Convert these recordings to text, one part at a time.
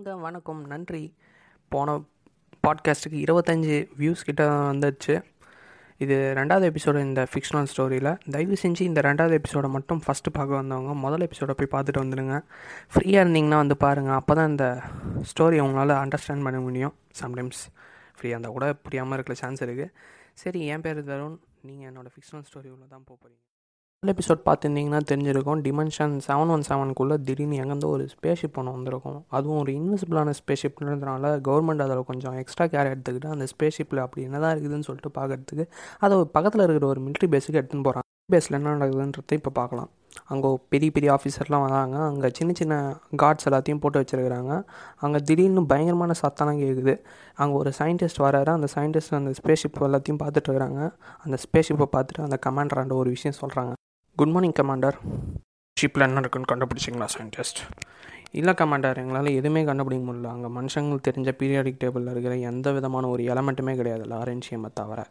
வாங்க வணக்கம் நன்றி. போன பாட்காஸ்ட்டுக்கு இருபத்தஞ்சி வியூஸ் கிட்ட வந்துடுச்சு இது ரெண்டாவது எபிசோடு இந்த ஃபிக்ஷனல் ஸ்டோரியில் தயவு செஞ்சு இந்த ரெண்டாவது எபிசோடை மட்டும் ஃபஸ்ட்டு பார்க்க வந்தவங்க முதல் எபிசோடை போய் பார்த்துட்டு வந்துடுங்க ஃப்ரீயாக இருந்தீங்கன்னா வந்து பாருங்கள் அப்போ தான் இந்த ஸ்டோரி உங்களால் அண்டர்ஸ்டாண்ட் பண்ண முடியும். சம்டைம்ஸ் ஃப்ரீயாக இருந்தால் கூட புரியாமல் இருக்க சான்ஸ் இருக்குது சரி என் பேர் தருண். நீங்கள் என்னோடய ஃபிக்ஷனல் ஸ்டோரி உள்ள தான் போக போகிறீங்க முதல் எபிசோட் பார்த்துருந்தீங்கன்னா தெரிஞ்சிருக்கும். டிமென்ஷன் செவன் ஒன் செவனுக்குள்ளே திடீர்னு எங்கேருந்து ஒரு ஸ்பேஷிப் ஒன்று வந்திருக்கும். அதுவும் ஒரு இன்விசிபிளான ஸ்பேஷிப்ன்றதுனால கவர்மெண்ட் அதில் கொஞ்சம் எக்ஸ்ட்ரா கேர் எடுத்துக்கிட்டு அந்த ஸ்பேஷிப்பில் அப்படி என்ன தான் இருக்குதுன்னு சொல்லிட்டு பார்க்கறதுக்கு அதை பக்கத்தில் இருக்கிற ஒரு மிலிட்ரி பேஸுக்கு எடுத்துன்னு போகிறாங்க பேஸில் என்ன நடக்குதுன்றதை இப்போ பார்க்கலாம். அங்கே பெரிய பெரிய ஆஃபீஸர்லாம் வராங்க. அங்கே சின்ன சின்ன கார்ட்ஸ் எல்லாத்தையும் போட்டு வச்சுருக்கிறாங்க. அங்கே திடீர்னு பயங்கரமான சத்தம்லாம் கேட்குது அங்கே ஒரு சயின்டிஸ்ட் வராரு. அந்த சயின்டிஸ்ட் அந்த ஸ்பேஷிப் எல்லாத்தையும் பார்த்துட்டு இருக்கிறாங்க. அந்த ஸ்பேஷிப்பை பார்த்துட்டு அந்த கமாண்டராண்ட ஒரு விஷயம் சொல்கிறாங்க குட் மார்னிங் கமாண்டர் ஷிப்பில் என்ன இருக்குன்னு கண்டுபிடிச்சிங்களா சயின்டிஸ்ட் இல்லை கமாண்டர் எங்களால் எதுவுமே கண்டுபிடிக்க முடியல. அங்கே மனுஷங்களுக்கு தெரிஞ்ச பீரியாடிக் டேபிளில் இருக்கிற எந்த விதமான ஒரு எலமெண்ட்டுமே கிடையாது. லாரன்ஷியமை தவிர.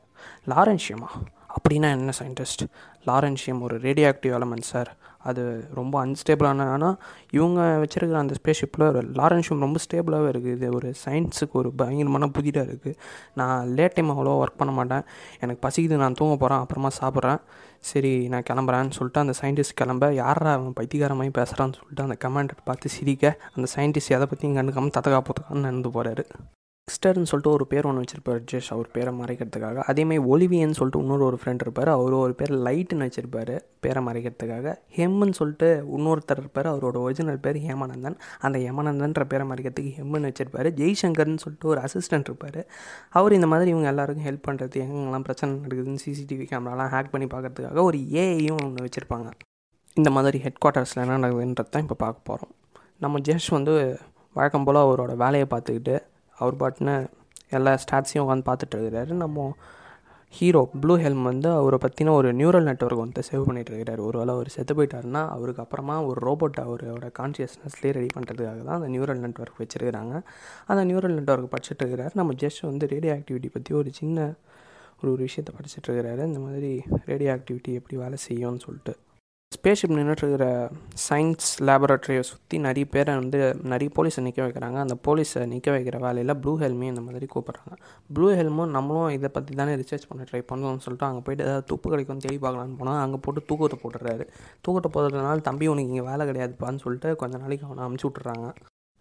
லாரன்ஷியமா அப்படின்னா என்ன சயின்டிஸ்ட் லாரன்ஷியம் ஒரு ரேடியோ ஆக்டிவ் எலமெண்ட் சார் அது ரொம்ப அன்ஸ்டேபிளான ஆனால் இவங்க வச்சுருக்கிற அந்த ஸ்பேஸ்ஷிப்பில் லாரன்ஸ் லாரன்ஷியம் ரொம்ப ஸ்டேபிளாகவே இருக்குது இது ஒரு சயின்ஸுக்கு ஒரு பயங்கரமான புதிதாக இருக்குது நான் லேட் டைம் அவ்வளோ ஒர்க் பண்ண மாட்டேன். எனக்கு பசிக்குது நான் தூங்க போகிறேன் அப்புறமா சாப்பிட்றேன். சரி நான் கிளம்புறேன்னு சொல்லிட்டு அந்த சயின்டிஸ்ட் கிளம்ப யாரா அவன் பைத்தியகாரமாய் பேசுகிறான்னு சொல்லிட்டு அந்த கமாண்டர் பார்த்து சிரிக்க அந்த சயின்டிஸ்ட் எதை பற்றியும் கண்டுக்காமல் தத்தகா போத்துக்கான்னு நடந்து போகிறாரு எக்ஸ்டர்னு சொல்லிட்டு ஒரு பேர் ஒன்று வச்சிருப்பார் ஜெஷ். அவர் பேரை மறைக்கிறதுக்காக. அதேமாதிரி ஒலிவியன்னு சொல்லிட்டு இன்னொரு ஒரு ஃப்ரெண்ட் இருப்பார். அவர் ஒரு பேர் லைட்டுன்னு வச்சிருப்பார் பேரை மறைக்கிறதுக்காக. ஹெம்முன்னு சொல்லிட்டு இன்னொருத்தர் இருப்பார். அவரோட ஒரிஜினல் பேர் ஹேமானந்தன் அந்த ஹேமானந்தன்ற பேரை மறைக்கிறதுக்கு ஹெம்முன்னு வச்சிருப்பார். ஜெய்சங்கர்னு சொல்லிட்டு ஒரு அசிஸ்டன்ட் இருப்பார். அவர் இந்த மாதிரி இவங்க எல்லாருக்கும் ஹெல்ப் பண்ணுறது எங்கெல்லாம் பிரச்சனை நடக்குதுன்னு சிசிடிவி கேமராலாம் ஹேக் பண்ணி பார்க்குறதுக்காக ஒரு ஏஐயும் ஒன்று வச்சுருப்பாங்க. இந்த மாதிரி ஹெட் குவார்ட்டர்ஸில் என்ன நடக்குதுன்றது தான் இப்போ பார்க்க போகிறோம் நம்ம ஜெஷ் வந்து வழக்கம் போல் அவரோட வேலையை பார்த்துக்கிட்டு அவர் பாட்டுன்னு எல்லா ஸ்டாட்ஸையும் உட்காந்து பார்த்துட்ருக்கிறாரு. நம்ம ஹீரோ ப்ளூ ஹெல்ம் வந்து அவரை பற்றின ஒரு நியூரல் நெட்ஒர்க் வந்து சேவ் பண்ணிகிட்டு இருக்கிறார் ஒரு வேளை அவர் செத்து போயிட்டாருன்னா அவருக்கு அப்புறமா ஒரு ரோபோட் அவரோட கான்ஷியஸ்னஸ்லேயே ரெடி பண்ணுறதுக்காக தான் அந்த நியூரல் நெட்ஒர்க் வச்சுருக்கிறாங்க. அந்த நியூரல் நெட்ஒர்க் படிச்சுட்டு இருக்கிறார் நம்ம ஜஸ்ட் வந்து ரேடியோ ஆக்டிவிட்டி பற்றி ஒரு சின்ன ஒரு ஒரு விஷயத்தை படிச்சுட்டு இருக்கிறாரு இந்த மாதிரி ரேடியோ ஆக்டிவிட்டி எப்படி வேலை செய்யும்னு சொல்லிட்டு. ஸ்பேஸ்ஷிப் நின்றுட்டுருக்கிற சயின்ஸ் லேபரட்டரியை சுற்றி நிறைய பேரை வந்து நிறைய போலீஸை நிற்க வைக்கிறாங்க. அந்த போலீஸை நிற்க வைக்கிற வேலையில் ப்ளூ ஹெல்மையும் இந்த மாதிரி கூப்பிட்றாங்க. ப்ளூ ஹெல்மும் நம்மளும் இதை பற்றி தானே ரிசர்ச் பண்ண ட்ரை பண்ணணும்னு சொல்லிட்டு அங்கே போயிட்டு ஏதாவது துப்பு கிடைக்கும் தேடி பார்க்கலான்னு போனால் அங்கே போட்டு தூக்கத்தை போட்டுடுறாரு. தூக்கத்தை போடுறதுனால தம்பி உனக்கு இங்கே வேலை கிடையாதுப்பான்னு சொல்லிட்டு கொஞ்சம் நாளைக்கு அவனை அமுச்சு விட்டுறாங்க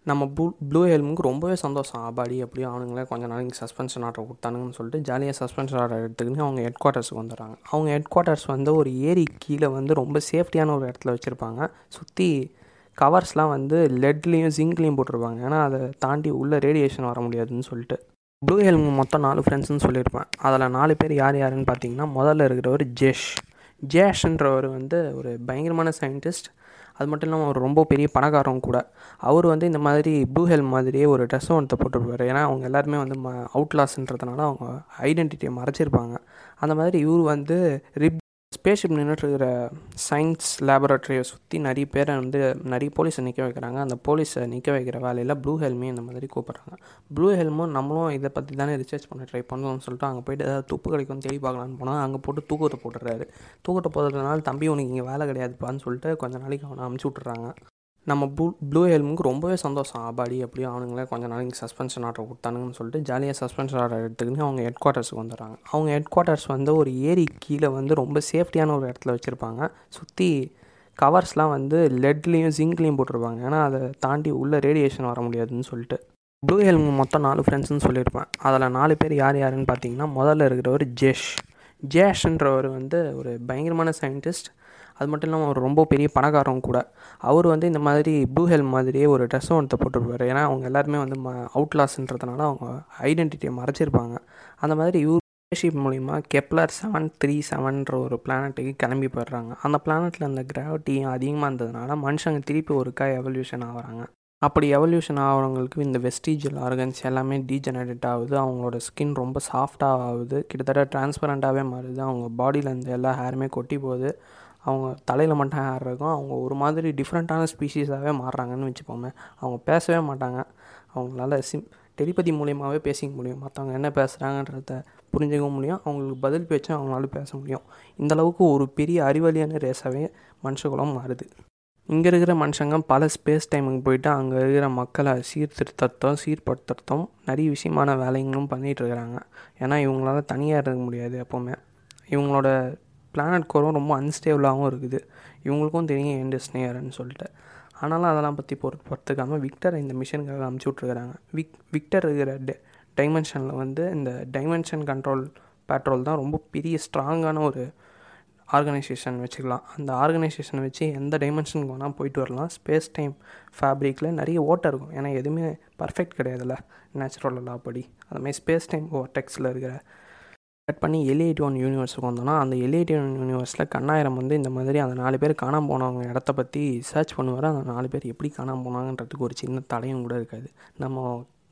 நம்ம ப்ளூ ப்ளூ ஹெல்முக்கு ரொம்பவே சந்தோஷம். ஆபாடி எப்படியோ அவனுங்களே கொஞ்சம் நாளைக்கு சஸ்பென்ஷன் ஆர்டர் கொடுத்தானுங்கன்னு சொல்லிட்டு ஜாலியாக சஸ்பென்ஷன் ஆர்டர் எடுத்துக்கின்னு அவங்க ஹெட் குவார்ட்டர்ஸுக்கு வந்துடுறாங்க. அவங்க ஹெட் குவார்ட்டர்ஸ் வந்து ஒரு ஏரி கீழே வந்து ரொம்ப சேஃப்டியான ஒரு இடத்துல வச்சுருப்பாங்க. சுற்றி கவர்ஸ்லாம் வந்து லெட்லேயும் ஜிங்க்லேயும் போட்டிருப்பாங்க. ஏன்னா அதை தாண்டி உள்ளே ரேடியேஷன் வர முடியாதுன்னு சொல்லிட்டு. ப்ளூ ஹெல்முக்கு மொத்தம் நாலு ஃப்ரெண்ட்ஸ்னு சொல்லியிருப்பேன். அதில் நாலு பேர் யார் யாருன்னு பார்த்தீங்கன்னா முதல்ல இருக்கிறவர் ஜெஷ். ஜேஷன்றவர் வந்து ஒரு பயங்கரமான சயின்டிஸ்ட் அது மட்டும் இல்லாமல் அவர் ரொம்ப பெரிய பணக்காரங்க கூட. அவர் வந்து இந்த மாதிரி ப்ளூ ஹெல் மாதிரியே ஒரு ட்ரெஸ்ஸும் ஒருத்த போட்டுருப்பார். ஏன்னா அவங்க எல்லாருமே வந்து ம அவுட்லாஸ்ன்றதுனால அவங்க ஐடென்டிட்டியை மறைச்சிருப்பாங்க. அந்த மாதிரி இவர் வந்து ரிப் ஸ்பேஸ்ஷிப் நின்றுட்டுருக்கிற சயின்ஸ் லேபரட்டரியை சுற்றி நிறைய பேரை வந்து நிறைய போலீஸை நிற்க வைக்கிறாங்க. அந்த போலீஸை நிற்க வைக்கிற வேலையில் ப்ளூ ஹெல்மே இந்த மாதிரி கூப்பிட்றாங்க. ப்ளூ ஹெல்மும் நம்மளும் இதை பற்றி தானே ரிசர்ச் பண்ண ட்ரை பண்ணணும்னு சொல்லிட்டு அங்கே போயிட்டு ஏதாவது துப்பு கிடைக்கும் தேடி பார்க்கலான்னு போனால் அங்கே போட்டு தூக்கத்தை போட்டுடுறாரு. தூக்கத்தை போடுறதுனால தம்பி உனக்கு இங்கே வேலை கிடையாதுப்பான்னு சொல்லிட்டு கொஞ்சம் நாளைக்கு அவனை அமுச்சு விட்டுறாங்க நம்ம ப்ளூ ப்ளூ ஹெல்முக்கு ரொம்பவே சந்தோஷம். ஆபாடி எப்படியோ அவனுங்களே கொஞ்ச நாளைக்கு சஸ்பென்ஷன் ஆர்டர் கொடுத்தானுங்கன்னு சொல்லிட்டு ஜாலியாக சஸ்பென்ஷன் ஆர்டர் எடுத்துக்கின்னு அவங்க ஹெட் குவார்ட்டர்ஸுக்கு வந்துடுறாங்க. அவங்க ஹெட் குவார்ட்டர்ஸ் வந்து ஒரு ஏரி கீழே வந்து ரொம்ப சேஃப்டியான ஒரு இடத்துல வச்சுருப்பாங்க. சுற்றி கவர்ஸ்லாம் வந்து லெட்லேயும் ஜிங்க்லேயும் போட்டிருப்பாங்க. ஏன்னா அதை தாண்டி உள்ளே ரேடியேஷன் வர முடியாதுன்னு சொல்லிட்டு. ப்ளூ ஹெல்ம் மொத்தம் நாலு ஃப்ரெண்ட்ஸ்னு சொல்லியிருப்பேன். அதில் நாலு பேர் யார் யாருன்னு பார்த்தீங்கன்னா முதல்ல இருக்கிறவர் ஜேஷ். ஜேஷ்ன்றவர் வந்து ஒரு பயங்கரமான சயின்டிஸ்ட் அது மட்டும் இல்லாமல் அவர் ரொம்ப பெரிய பணக்காரங்க கூட. அவர் வந்து இந்த மாதிரி ப்ளூ ஹெல் மாதிரியே ஒரு ட்ரெஸ்ஸும் ஒருத்த போட்டுருப்பார். ஏன்னா அவங்க எல்லாருமே வந்து ம அவுட்லாஸ்ன்றதுனால அவங்க ஐடென்டிட்டியை மறைச்சிருப்பாங்க. அந்த மாதிரி இவர் ஸ்பேஸ்ஷிப் மூலிமா கெப்லர் செவன் த்ரீ செவன்ற ஒரு பிளானட்டுக்கு கிளம்பி போயிடுறாங்க. அந்த பிளானட்டில் அந்த கிராவிட்டியும் அதிகமாக இருந்ததுனால மனுஷங்க திருப்பி ஒருக்கா எவல்யூஷன் ஆகிறாங்க. அப்படி எவல்யூஷன் ஆகிறவங்களுக்கு இந்த வெஸ்டீஜியல் ஆர்கன்ஸ் எல்லாமே டீஜெனரேட் ஆகுது. அவங்களோட ஸ்கின் ரொம்ப சாஃப்டாக ஆகுது. கிட்டத்தட்ட டிரான்ஸ்பரண்ட்டாகவே மாறுது. அவங்க பாடியில் இருந்த எல்லா ஹேருமே கொட்டி போகுது. அவங்க தலையில் மட்டும் ஹேர் இருக்கும் அவங்க ஒரு மாதிரி டிஃப்ரெண்ட்டான ஸ்பீஷீஸாகவே மாறுறாங்கன்னு வச்சுப்போமே அவங்க பேசவே மாட்டாங்க. அவங்களால சிம் டெலிபதி மூலியமாகவே பேசிக்க முடியும். மற்றவங்க என்ன பேசுகிறாங்கன்றத புரிஞ்சுக்க முடியும். அவங்களுக்கு பதில் பேச்சும் அவங்களால பேச முடியும். இந்தளவுக்கு ஒரு பெரிய அறிவாளியான ரேஸாகவே மனுஷகுலம் மாறுது. இங்கே இருக்கிற மனுஷங்க பல ஸ்பேஸ் டைமுக்கு போயிட்டு அங்கே இருக்கிற மக்களை சீர்திருத்தத்தும் சீர்படுத்துறதும் நிறைய விஷயமான வேலைங்களும் பண்ணிகிட்டு இருக்கிறாங்க. ஏன்னா இவங்களால தனியாக இருக்க முடியாது எப்போவுமே. இவங்களோட பிளானட் கோரும் ரொம்ப அன்ஸ்டேபிளாகவும் இருக்குது. இவங்களுக்கும் தெரியும் என் டெஸ்டினியர்னு சொல்லிட்டு. ஆனாலும் அதெல்லாம் பற்றி பொறுத்துக்காமல் விக்டரை இந்த மிஷனுக்காக அமுச்சு விட்ருக்குறாங்க விக் விக்டர் இருக்கிற டெ டைமென்ஷனில் வந்து இந்த டைமென்ஷன் கண்ட்ரோல் பேட்ரோல் தான் ரொம்ப பெரிய ஸ்ட்ராங்கான ஒரு ஆர்கனைசேஷன் வச்சுக்கலாம். அந்த ஆர்கனைசேஷனை வச்சு எந்த டைமென்ஷனுக்கு வேணால் போயிட்டு வரலாம். ஸ்பேஸ் டைம் ஃபேப்ரிக்கில் நிறைய ஓட்டை இருக்கும். ஏன்னா எதுவுமே பர்ஃபெக்ட் கிடையாதுல்ல. நேச்சுரல் லா படி. அதுமாதிரி ஸ்பேஸ் டைம் டெக்ஸில் இருக்கிற கட் பண்ணி எல்ஐடி ஒன் யூனிவர்ஸுக்கு வந்தோம்னா அந்த எல்ஐடி ஒன் யூனிவர்ஸில் கண்ணாயிரம் வந்து இந்த மாதிரி அந்த நாலு பேர் காணாமல் போனவங்க இடத்த பற்றி சர்ச் பண்ணுவார். அந்த நாலு பேர் எப்படி காணாமல் போனாங்கன்றதுக்கு ஒரு சின்ன தடையும் கூட இருக்காது. நம்ம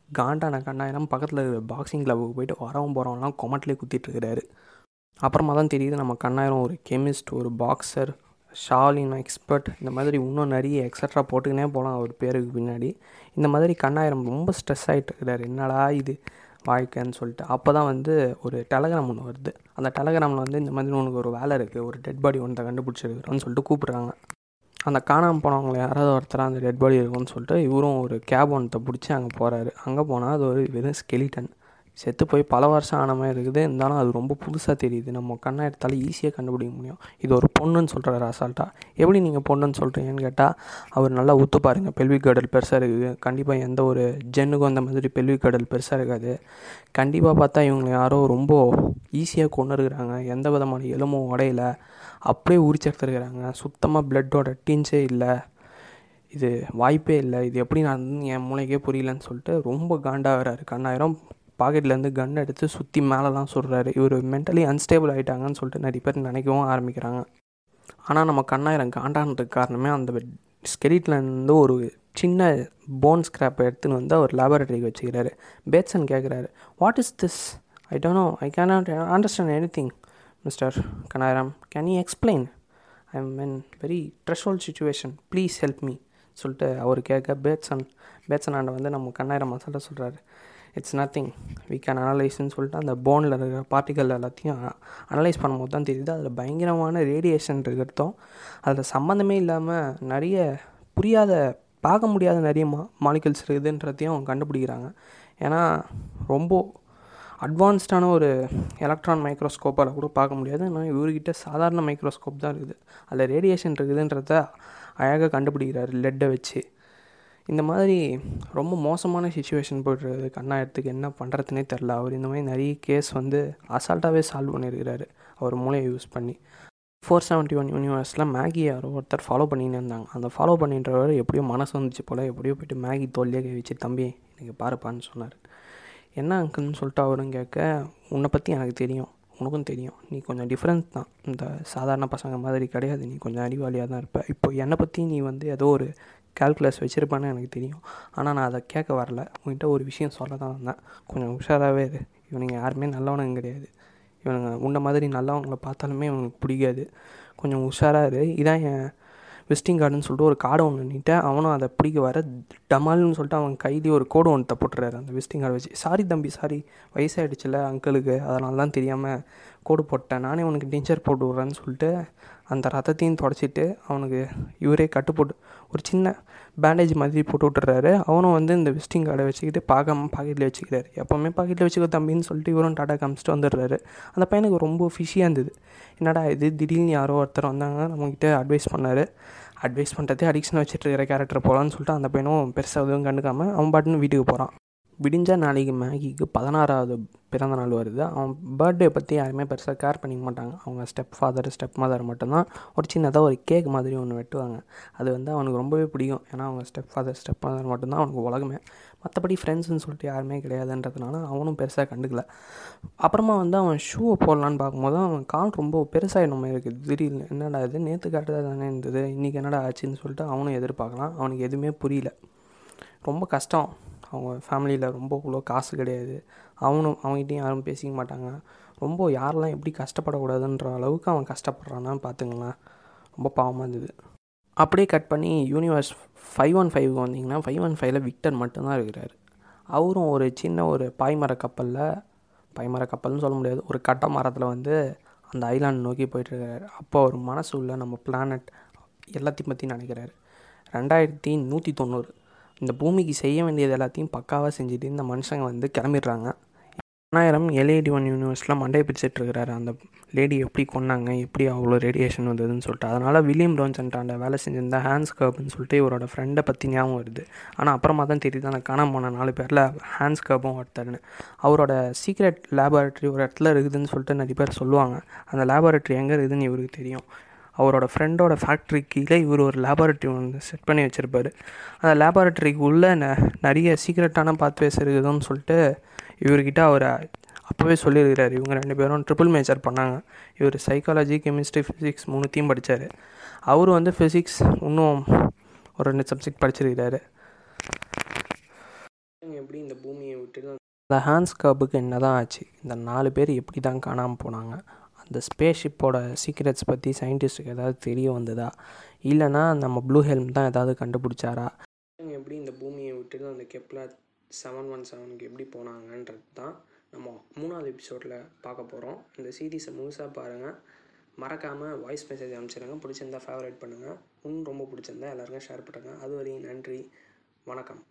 காண்டான கண்ணாயிரம் பக்கத்தில் இருக்கிற பாக்ஸிங் கிளப்புக்கு போயிட்டு வரவும் போகிறவங்களாம் கொமட்டிலே குத்திட்டு இருக்கிறாரு. அப்புறமா தான் தெரியுது நம்ம கண்ணாயிரம் ஒரு கெமிஸ்ட் ஒரு பாக்ஸர் ஷாலின் எக்ஸ்பர்ட் இந்த மாதிரி இன்னும் நிறைய எக்ஸட்ரா போட்டுக்கினே போகலாம் அவர் பேருக்கு பின்னாடி. இந்த மாதிரி கண்ணாயிரம் ரொம்ப ஸ்ட்ரெஸ் ஆகிட்டு இருக்கிறாரு. என்னடா இது? வாழ்க்கைன்னு சொல்லிட்டு அப்போ தான் வந்து ஒரு டெலகிராம் ஒன்று வருது. அந்த டெலகிராமில் வந்து இந்த மாதிரி உனக்கு ஒரு வேலை இருக்குது ஒரு டெட் பாடி ஒன்றை கண்டுபிடிச்சிருக்கிறோன்னு சொல்லிட்டு கூப்பிட்றாங்க. அந்த காணாமல் போனவங்களை யாராவது ஒருத்தர் அந்த டெட் பாடி இருக்கும்னு சொல்லிட்டு இவரும் ஒரு கேப் ஒன்றத்தை பிடிச்சி அங்கே போகிறாரு அங்கே போனால் அது ஒரு வெறும் ஸ்கெலிட்டன் செத்து போய் பல வருஷம் ஆன மாதிரி இருக்குது. இருந்தாலும் அது ரொம்ப புதுசாக தெரியுது. நம்ம கண்ணை எடுத்தாலும் ஈஸியாக கண்டுபிடிக்க முடியும். இது ஒரு பொண்ணுன்னு சொல்கிறாரு அசால்ட்டாக எப்படி நீங்கள் பொண்ணுன்னு சொல்கிறீங்கன்னு கேட்டால் அவர் நல்லா ஊற்று பாருங்கள் பெல்வி கடல் பெருசாக இருக்குது. கண்டிப்பாக எந்த ஒரு ஜென்னுக்கும் அந்த மாதிரி பெல்வி கடல் பெருசாக இருக்காது. கண்டிப்பாக பார்த்தா இவங்களை யாரோ ரொம்ப ஈஸியாக கொண்டு இருக்கிறாங்க எந்த விதமான எலும்பும் உடையில. அப்படியே உரிச்செடுத்துருக்குறாங்க. சுத்தமாக பிளட்டோட டீன்ஸே இல்லை. இது வாய்ப்பே இல்லை. இது எப்படி நான் என் மூளைக்கே புரியலன்னு சொல்லிட்டு ரொம்ப காண்டாகிறாரு கண்ணாயிரம் பாக்கெட்லேருந்து கன் எடுத்து சுற்றி மேலெலாம் சொல்கிறாரு இவர் மென்டலி அன்ஸ்டேபிள் ஆகிட்டாங்கன்னு சொல்லிட்டு நிறைய பேர் நினைக்கவும் ஆரம்பிக்கிறாங்க. ஆனால் நம்ம கண்ணாயிரம் காண்டானதுக்கு காரணமே அந்த ஸ்கெலிட்லேருந்து ஒரு சின்ன போன் ஸ்க்ராப்பை எடுத்துன்னு வந்து அவர் லேபரட்டரிக்கு வச்சுக்கிறாரு. பேட்ஸன் கேட்குறாரு what is this I don't know I can not understand anything mister Kannayiram can you explain I am in very threshold situation please help me சொல்லிட்டு அவர் கேட்க பேட்ஸன் பேட்ஸன் ஆண்டை வந்து நம்ம கண்ணாயிரம் மசாலா சொல்கிறாரு இட்ஸ் நத்திங் வி கேன் அனலைஸ்னு சொல்லிட்டு அந்த போனில் இருக்கிற பார்ட்டிக்கல் எல்லாத்தையும் அனலைஸ் பண்ணும்போது தான் தெரியுது. அதில் பயங்கரமான ரேடியேஷன் இருக்கிறதும் அதில் சம்மந்தமே இல்லாமல் நிறைய புரியாத பார்க்க முடியாத நிறைய மா மாலிகல்ஸ் இருக்குதுன்றதையும் அவங்க கண்டுபிடிக்கிறாங்க. ஏன்னா ரொம்ப அட்வான்ஸ்டான ஒரு எலக்ட்ரான் மைக்ரோஸ்கோப்பால் கூட பார்க்க முடியாது. ஆனால் இவர்கிட்ட சாதாரண மைக்ரோஸ்கோப் தான் இருக்குது. அதில் ரேடியேஷன் இருக்குதுன்றத அழகாக கண்டுபிடிக்கிறார் லெட்டை வச்சு. இந்த மாதிரி ரொம்ப மோசமான சுச்சுவேஷன் போய்ட்டுருக்குது கண்ணாயிரத்துக்கு என்ன பண்ணுறதுனே தெரில அவர் இந்த மாதிரி நிறைய கேஸ் வந்து அசால்ட்டாகவே சால்வ் பண்ணியிருக்கிறாரு. அவர் மூளையை யூஸ் பண்ணி. ஃபோர் செவன்ட்டி ஒன் யூனிவர்ஸில் மேகி யாரோ ஒருத்தர் ஃபாலோ பண்ணின்னு இருந்தாங்க. அந்த ஃபாலோ பண்ணின்றவர் எப்படியோ மனசு வந்துச்சு போல். எப்படியோ போயிட்டு மேகி தோல்லையே கழிச்சு வச்சு தம்பி எனக்கு பாருப்பான்னு சொன்னார். என்ன அங்கிள்னு சொல்லிட்டு அவரும் கேட்க உன்னை பற்றி எனக்கு தெரியும். உனக்கும் தெரியும். நீ கொஞ்சம் டிஃப்ரென்ஸ் தான். இந்த சாதாரண பசங்க மாதிரி கிடையாது. நீ கொஞ்சம் அறிவாளியாக தான் இருப்ப. இப்போ என்னை பற்றி நீ வந்து ஏதோ ஒரு கேல்குலஸ் வச்சுருப்பான்னு எனக்கு தெரியும். ஆனால் நான் அதை கேட்க வரல. உங்கள்கிட்ட ஒரு விஷயம் சொல்ல தான் வந்தேன். கொஞ்சம் உஷாராகவே இரு. இவனுங்க யாருமே நல்லவனுங்க கிடையாது. இவனுங்க உன்ன மாதிரி நல்லவங்களை பார்த்தாலுமே இவனுக்கு பிடிக்காது. கொஞ்சம் உஷாராக இரு. இதான் என் விசிட்டிங் கார்டுன்னு சொல்லிட்டு ஒரு கார்டை ஒன்று நீட்டேன் அவனும் அதை பிடிக்க வர டமால்னு சொல்லிட்டு அவன் கையிலேயே ஒரு கோடு ஒன்று போட்டுறாரு அந்த விசிட்டிங் கார்டு வச்சு. சாரி தம்பி சாரி வயசாகிடுச்சுல அங்கிளுக்கு அதனால தான் தெரியாமல் கோடு போட்டேன். நானே உனக்கு டேஞ்சர் போட்டு விட்றேன்னு சொல்லிட்டு அந்த ரத்தத்தையும் தொடச்சிட்டு அவனுக்கு இவரே கட்டு போட்டு ஒரு சின்ன பேண்டேஜ் மாதிரி போட்டு விட்டுறாரு. அவனும் வந்து இந்த விசிட்டிங் கார்டை வச்சுக்கிட்டு பார்க்காம பாக்கெட்டில் வச்சுக்கிறாரு. எப்போவுமே பாக்கெட்டில் வச்சுக்கோ தம்பின்னு சொல்லிட்டு இவரும் டாடா காமிச்சிட்டு வந்துடுறாரு. அந்த பையனுக்கு ரொம்ப ஃபிஷியாக இருந்தது. என்னடா இது? திடீர்னு யாரோ ஒருத்தர் வந்தாங்க நம்மக்கிட்ட அட்வைஸ் பண்ணார். அட்வைஸ் பண்ணுறதே அடிக்ஷன் வச்சுட்டு இருக்கிற கேரக்டர் போகலான்னு சொல்லிட்டு அந்த பையனும் பெருசாக எதுவும் கண்டுக்காமல் அவன் பாட்டுன்னு வீட்டுக்கு போகிறான் விடிஞ்சால் நாளைக்கு மேகிக்கு பதினாறாவது பிறந்த நாள் வருது. அவன் பர்த்டே பற்றி யாருமே பெருசாக கேர் பண்ணிக்க மாட்டாங்க. அவங்க ஸ்டெப் ஃபாதர் ஸ்டெப் மதர் மட்டும்தான் ஒரு சின்னதாக ஒரு கேக் மாதிரி ஒன்று வெட்டுவாங்க. அது வந்து அவனுக்கு ரொம்பவே பிடிக்கும். ஏன்னா அவங்க ஸ்டெப் ஃபாதர் ஸ்டெப் மதர் மட்டும்தான் அவனுக்கு உலகமே. மற்றபடி ஃப்ரெண்ட்ஸ்னு சொல்லிட்டு யாருமே கிடையாதுன்றதுனால அவனும் பெருசாக கண்டுக்கல. அப்புறமா வந்து அவன் ஷூவை போடலான்னு பார்க்கும்போது அவன் கால் ரொம்ப பெருசாக நம்ம இருக்குது திடீர்னு என்னடா இது? நேற்று கரெக்டாக தானே இருந்தது? இன்றைக்கி என்னடா ஆச்சுன்னு சொல்லிட்டு அவனும் எதிர்பார்க்கலாம். அவனுக்கு எதுவுமே புரியல. ரொம்ப கஷ்டம். அவங்க ஃபேமிலியில் ரொம்ப இவ்வளோ காசு கிடையாது. அவனும் அவங்ககிட்டையும் யாரும் பேசிக்க மாட்டாங்க. ரொம்ப யாரெல்லாம் எப்படி கஷ்டப்படக்கூடாதுன்ற அளவுக்கு அவன் கஷ்டப்படுறான்னா பார்த்துங்களேன் ரொம்ப பாவமாக இருந்தது. அப்படியே கட் பண்ணி யூனிவர்ஸ் ஃபைவ் ஒன் ஃபைவ்க்கு வந்தீங்கன்னா ஃபைவ் ஒன் ஃபைவ்ல விக்டர் மட்டும்தான் இருக்கிறார். அவரும் ஒரு சின்ன ஒரு பாய்மர கப்பலில் பாய்மர கப்பல்னு சொல்ல முடியாது ஒரு கட்ட மரத்தில் வந்து அந்த ஐலாண்ட் நோக்கி போயிட்டுருக்காரு அப்போ அவர் மனசு உள்ள நம்ம பிளானட் எல்லாத்தையும் பற்றி நினைக்கிறாரு. ரெண்டாயிரத்தி நூற்றி தொண்ணூறு. இந்த பூமிக்கு செய்ய வேண்டியது எல்லாத்தையும் பக்காவாக செஞ்சுட்டு இந்த மனுஷங்க வந்து கிளம்பிடுறாங்க. பத்தாயிரம் எல்ஏடி ஒன் யூனிவர்ஸில் மண்டையை பிடிச்சிட்டு இருக்கிறாரு. அந்த லேடி எப்படி கொன்னாங்க? எப்படி அவ்வளோ ரேடியேஷன் வந்ததுன்னு சொல்லிட்டு. அதனால் வில்லியம் ரோன்சன்ட்டாண்ட வேலை செஞ்சிருந்த ஹேண்ட்ஸ் கர்ப்னு சொல்லிட்டு இவரோட ஃப்ரெண்டை பற்றி ஞாபகம் வருது. ஆனால் அப்புறமா தான் தெரியுது அந்த காணாம போன நாலு பேரில் ஹேண்ட்ஸ் கர்பும் ஒருத்தர்னு அவரோட சீக்ரெட் லேபார்ட்ரி ஒரு இடத்துல இருக்குதுன்னு சொல்லிட்டு நிறைய பேர் சொல்லுவாங்க. அந்த லேபார்ட்ரி எங்கே இருக்குதுன்னு இவருக்கு தெரியும். அவரோட ஃப்ரெண்டோட ஃபேக்ட்ரி கீழே இவர் ஒரு லேபார்ட்ரி ஒன்று செட் பண்ணி வச்சுருப்பாரு. அந்த லேபார்ட்ரிக்கு உள்ளே ந நிறைய சீக்ரெட்டான பாத்வேஸ் இருக்குதுன்னு சொல்லிட்டு இவர்கிட்ட அவரை அப்போவே சொல்லியிருக்கிறார். இவங்க ரெண்டு பேரும் ட்ரிபிள் மேஜர் பண்ணாங்க. இவர் சைக்காலஜி கெமிஸ்ட்ரி ஃபிசிக்ஸ் மூணுத்தையும் படித்தார் அவர் வந்து ஃபிசிக்ஸ் இன்னும் ஒரு ரெண்டு சப்ஜெக்ட் படிச்சிருக்கிறாரு. எப்படி இந்த பூமியை விட்டு இந்த ஹேண்ட்ஸ் கப்புக்கு என்ன தான் ஆச்சு? இந்த நாலு பேர் எப்படி தான் காணாமல் போனாங்க. அந்த ஸ்பேஸ் ஷிப்போட சீக்ரெட்ஸ் பற்றி சயின்டிஸ்ட்டுக்கு ஏதாவது தெரிய வந்ததா? இல்லைனா நம்ம ப்ளூ ஹெல்ம் தான் ஏதாவது கண்டுபிடிச்சாரா? எப்படி இந்த பூமியை விட்டு அந்த கெப்லர் செவன் ஒன் செவனுக்கு எப்படி போனாங்கன்றது தான் நம்ம மூணாவது எபிசோடில் பார்க்க போகிறோம் இந்த சீரீஸை முழுசாக பாருங்கள் மறக்காமல் வாய்ஸ் மெசேஜ் அனுப்பிச்சிடுங்க பிடிச்சிருந்தா ஃபேவரேட் பண்ணுங்கள் இன்னும் ரொம்ப பிடிச்சிருந்தா எல்லாருக்கும் ஷேர் பண்ணுங்கள் அது வரையும் நன்றி. வணக்கம்.